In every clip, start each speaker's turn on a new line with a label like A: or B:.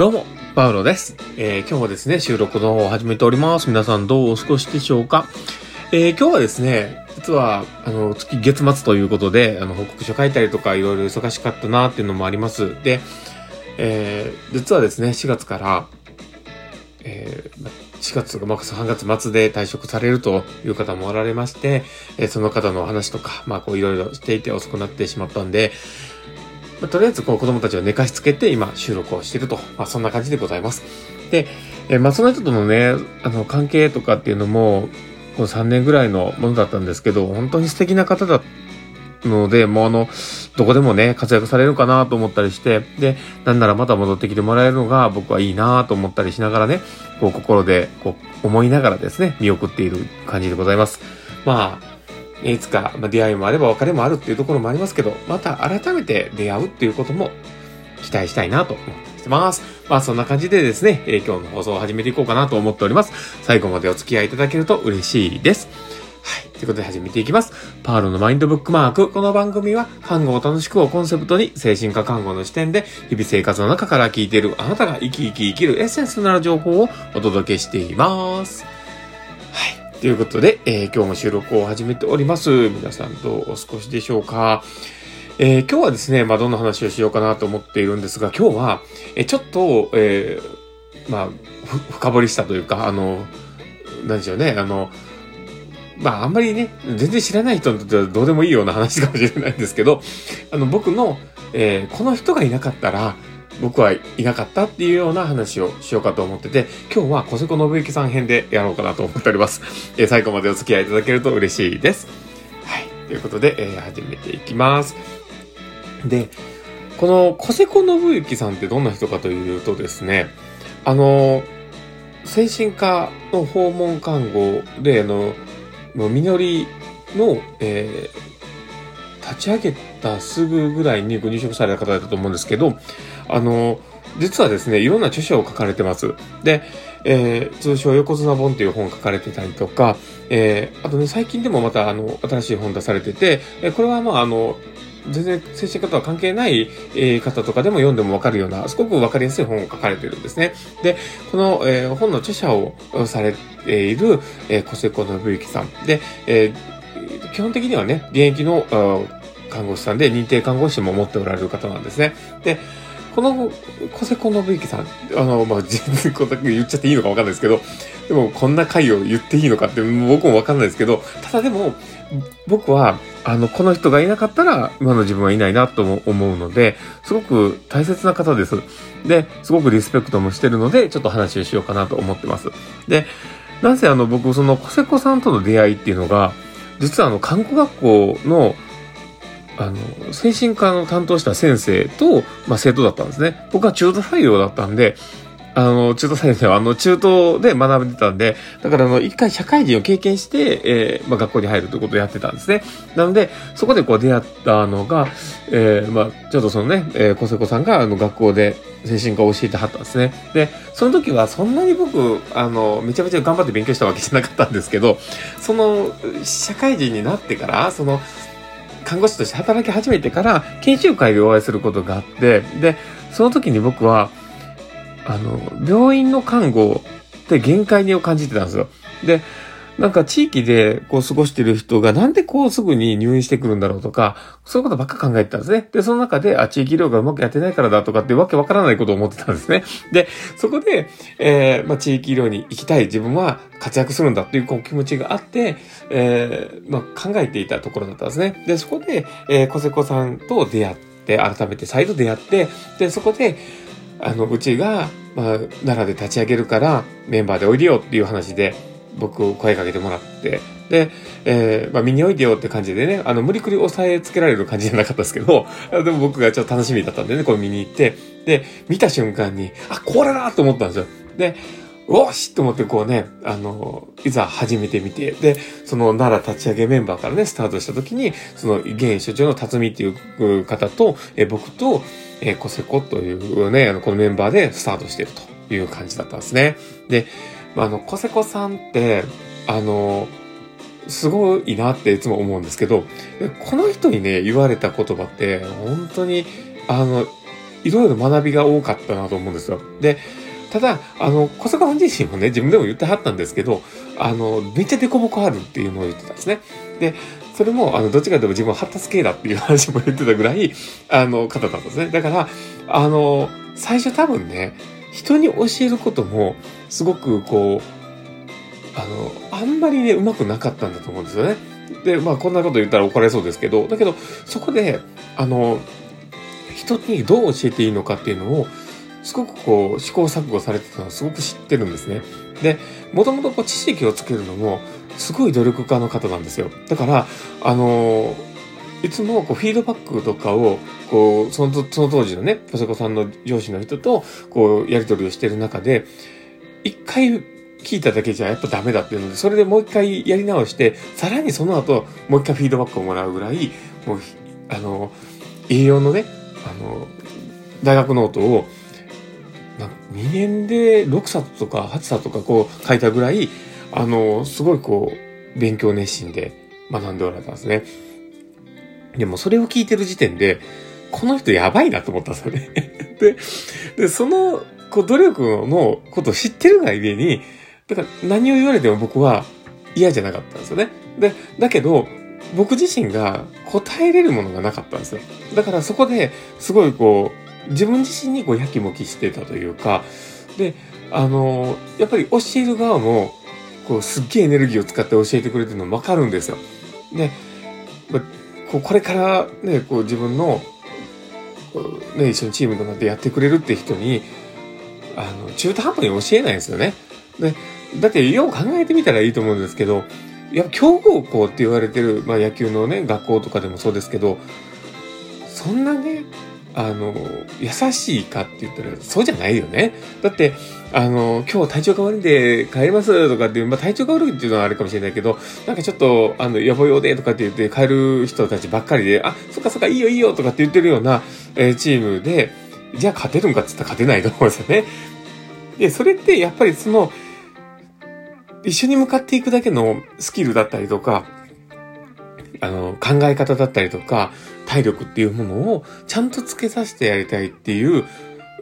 A: どうも、パウロです。えー今日もですね、収録の方を始めております。皆さんどうお過ごしでしょうか？えー今日はですね、実は、あの、月月末ということで、あの、報告書書いたりとか、いろいろ忙しかったなっていうのもあります。で、えー実はですね、4月から、えー4月とか、まあ、3月末で退職されるという方もおられまして、えーその方のお話とか、まあ、こういろいろしていて遅くなってしまったんで、まあ、とりあえずこう子供たちを寝かしつけて今収録をしてると、まあ、そんな感じでございます。で、えーまあその人とのね、あの関係とかっていうのも、この3年ぐらいのものだったんですけど、本当に素敵な方だったので、もうあの、どこでもね、活躍されるかなと思ったりして、で、なんならまた戻ってきてもらえるのが僕はいいなと思ったりしながらね、こう心でこう思いながらですね、見送っている感じでございます。まあ、いつか、ま、出会いもあれば別れもあるっていうところもありますけど、また改めて出会うっていうことも期待したいなと思ってます。まあそんな感じでですね、え今日の放送を始めていこうかなと思っております。最後までお付き合いいただけると嬉しいです。はい。ということで始めていきます。パールのマインドブックマーク。この番組は、看護を楽しくをコンセプトに、精神科看護の視点で、日々生活の中から聞いているあなたが生き生き生きるエッセンスとなる情報をお届けしています。ということで、えー今日も収録を始めております。皆さんどうお過ごしでしょうかえー今日はですね、まあ、どんな話をしようかなと思っているんですが、今日は、えーちょっと、えーまあ、深掘りしたというか、あの、何でしょうね、あの、まあ、あんまりね、全然知らない人にとってはどうでもいいような話かもしれないんですけど、あの、僕の、えーこの人がいなかったら、僕はいなかったっていうような話をしようかと思ってて、今日は小瀬子信之さん編でやろうかなと思っております。えー最後までお付き合いいただけると嬉しいです。はい。ということで、えー始めていきます。で、この小瀬子信之さんってどんな人かというとですね、あの、精神科の訪問看護で、あの、のみのりの、えー立ち上げたすぐぐらいにご入職された方だと思うんですけど、あの、実はですね、いろんな著書を書かれてます。で、えー通称横綱本っていう本を書かれてたりとか、えーあとね、最近でもまた、あの、新しい本出されてて、えこれはまあ、あの、全然精神科とは関係ない、え方とかでも読んでもわかるような、すごくわかりやすい本を書かれてるんですね。で、この、えー本の著者をされている、えー小瀬子信之さん。で、えー基本的にはね、現役の看護師さんで認定看護師も持っておられる方なんですね。で、この小瀬子信之さん、あの、まあ、全然こんな言っちゃっていいのかわかんないですけど、でもこんな回を言っていいのかって僕もわかんないですけど、ただでも、僕は、あの、この人がいなかったら、今の自分はいないなと思うので、すごく大切な方です。で、すごくリスペクトもしてるので、ちょっと話をしようかなと思ってます。で、なぜあの、僕、その、小瀬子さんとの出会いっていうのが、実はあの、看護学校の、あの、精神科の担当した先生と、まあ、生徒だったんですね。僕は中途採用だったんで、あの、中途採用では、あの、中途で学んでたんで、だから、あの、一回社会人を経験して、えーまあ、学校に入るということをやってたんですね。なので、そこでこう出会ったのが、えーまあ、ちょっとそのね、えー、小瀬子さんが、あの、学校で精神科を教えてはったんですね。で、その時はそんなに僕、あの、めちゃめちゃ頑張って勉強したわけじゃなかったんですけど、その、社会人になってから、その、看護師として働き始めてから、研修会でお会いすることがあって、で、その時に僕は、あの、病院の看護って限界を感じてたんですよ。で、なんか地域でこう過ごしてる人がなんでこうすぐに入院してくるんだろうとか、そういうことばっか考えてたんですね。で、その中で、あ、地域医療がうまくやってないからだとかってわけわからないことを思ってたんですね。で、そこで、えーまあ、地域医療に行きたい自分は活躍するんだっていうこう気持ちがあって、えーまあ、考えていたところだったんですね。で、そこで、えー、小瀬子さんと出会って、改めて再度出会って、で、そこで、あの、うちが、まあ、奈良で立ち上げるから、メンバーでおいでよっていう話で、僕を声かけてもらって、で、えーまあ、見においでよって感じでね、あの、無理くり押さえつけられる感じじゃなかったですけど、でも僕がちょっと楽しみだったんでね、これ見に行って、で、見た瞬間に、あ、これだと思ったんですよ。で、おしと思ってこうね、あの、いざ始めてみて、で、その奈良立ち上げメンバーからね、スタートした時に、その現所長の辰巳っていう方と、え僕と、え、コセコというね、あの、このメンバーでスタートしてるという感じだったんですね。で、あ、あの、コセコさんって、あの、すごいなっていつも思うんですけど、この人にね、言われた言葉って、本当に、あの、いろいろ学びが多かったなと思うんですよ。で、ただ、あの、小坂さん自身もね、自分でも言ってはったんですけど、あの、めっちゃ凸凹あるっていうのを言ってたんですね。で、それも、あの、どっちかというと自分は発達系だっていう話も言ってたぐらい、あの、方だったんですね。だから、あの、最初多分ね、人に教えることも、すごくこう、あの、あんまりね、うまくなかったんだと思うんですよね。で、まあ、こんなこと言ったら怒られそうですけど、だけど、そこで、あの、人にどう教えていいのかっていうのを、すごくこう、試行錯誤されてたのをすごく知ってるんですね。で、もともとこう、知識をつけるのも、すごい努力家の方なんですよ。だから、あのいつもこうフィードバックとかを、こう、その、その当時のね、パソコンさんの上司の人と、こう、やり取りをしてる中で、一回聞いただけじゃやっぱダメだっていうので、それでもう一回やり直して、さらにその後、もう一回フィードバックをもらうぐらい、もう、あの、栄養のね、あの、大学ノートを、2年で6冊とか8冊とかこう書いたぐらい、あの、すごいこう、勉強熱心で学んでおられたんですね。でもそれを聞いてる時点で、この人やばいなと思ったんですよね。で、で、その、こう、努力のことを知ってるがゆえに、だから何を言われても僕は嫌じゃなかったんですよね。で、だけど、僕自身が答えれるものがなかったんですよ。だからそこですごいこう、自分自身にこうやきもきしてたというか、で、あの、やっぱり教える側も、こう、すっげえエネルギーを使って教えてくれてるのもわかるんですよ。で、こうこれからね、こう自分の、ね、一緒にチームとなってやってくれるって人に、あの、中途半端に教えないですよね。で、だって、よう考えてみたらいいと思うんですけど、やっぱ強豪校って言われてる、まあ野球のね、学校とかでもそうですけど、そんなね、あの、優しいかって言ったら、そうじゃないよね。だって、あの、今日体調が悪いんで帰りますとかっていう、まあ体調が悪いっていうのはあるかもしれないけど、なんかちょっと、あの、やぼよでとかって言って帰る人たちばっかりで、あ、そっかそっか、いいよいいよとかって言ってるような、えー、チームで、じゃあ勝てるんかって言ったら勝てないと思うんですよね。で、それってやっぱりその、一緒に向かっていくだけのスキルだったりとか、あの、考え方だったりとか、体力っていうものをちゃんとつけさせてやりたいっていう、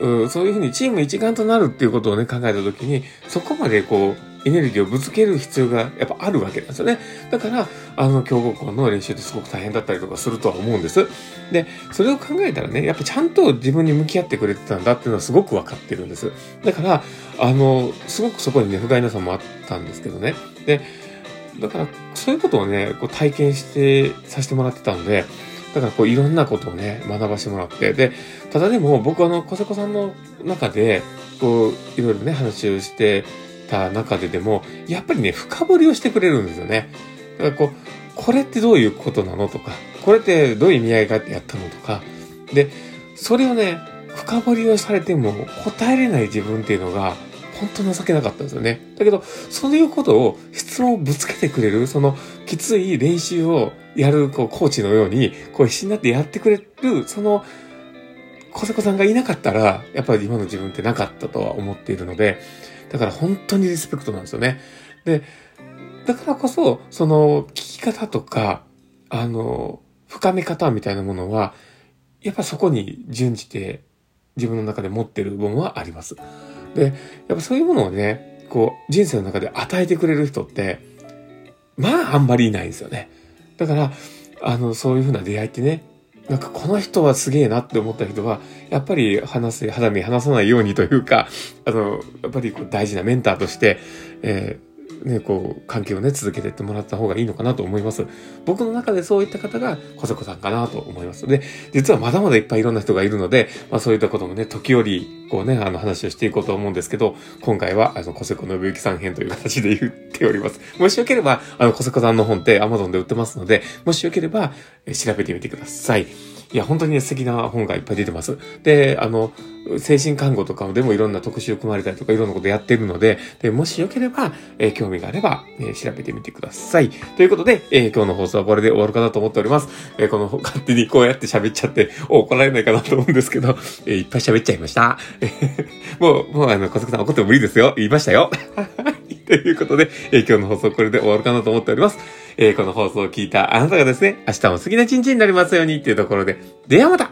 A: うんそういうふうにチーム一丸となるっていうことをね、考えたときに、そこまでこう、エネルギーをぶつける必要がやっぱあるわけなんですよね。だから、あの、強豪校の練習ってすごく大変だったりとかするとは思うんです。で、それを考えたらね、やっぱちゃんと自分に向き合ってくれてたんだっていうのはすごくわかってるんです。だから、あの、すごくそこにね、不甲斐なさもあったんですけどね。で、だから、そういうことをね、こう体験してさせてもらってたんで、だからこういろんなことをね、学ばせてもらって。で、ただでも僕あの、小瀬子さんの中で、こう、いろいろね、話をしてた中ででも、やっぱりね、深掘りをしてくれるんですよね。だからこう、これってどういうことなのとか、これってどういう意味合いがあってやったのとか、で、それをね、深掘りをされても答えれない自分っていうのが、本当情けなかったんですよね。だけど、そういうことを質問をぶつけてくれる、そのきつい練習をやる、こう、コーチのように、こう、必死になってやってくれる、その、小瀬子さんがいなかったら、やっぱり今の自分ってなかったとは思っているので、だから本当にリスペクトなんですよね。で、だからこそ、その、聞き方とか、あの、深め方みたいなものは、やっぱそこに準じて自分の中で持ってる部分はあります。で、やっぱそういうものをね、こう、人生の中で与えてくれる人って、まあ、あんまりいないんですよね。だから、あの、そういうふうな出会いってね、なんかこの人はすげえなって思った人は、やっぱり話せ、肌身離さないようにというか、あの、やっぱりこう大事なメンターとして、えね、こう、関係をね、続けてってもらった方がいいのかなと思います。僕の中でそういった方が、小瀬子さんかなと思います。で、実はまだまだいっぱいいろんな人がいるので、まあそういったこともね、時折、こうね、あの話をしていこうと思うんですけど、今回は、あの、小瀬子信之さん編という形で言っております。もしよければ、あの、小瀬子さんの本って Amazon で売ってますので、もしよければ、調べてみてください。いや、本当にね、素敵な本がいっぱい出てます。で、あの、精神看護とかでもいろんな特集を組まれたりとかいろんなことやってるので、でもしよければ、えー、興味があれば、えー、調べてみてください。ということで、えー、今日の放送はこれで終わるかなと思っております。え、この勝手にこうやって喋っちゃって、怒られないかなと思うんですけど、え、いっぱい喋っちゃいました。もう、もうあの、小坂さん怒っても無理ですよ。言いましたよ。ということで、え、今日の放送これで終わるかなと思っております。えー、この放送を聞いたあなたがですね、明日も好きな一日になりますようにっていうところで、ではまた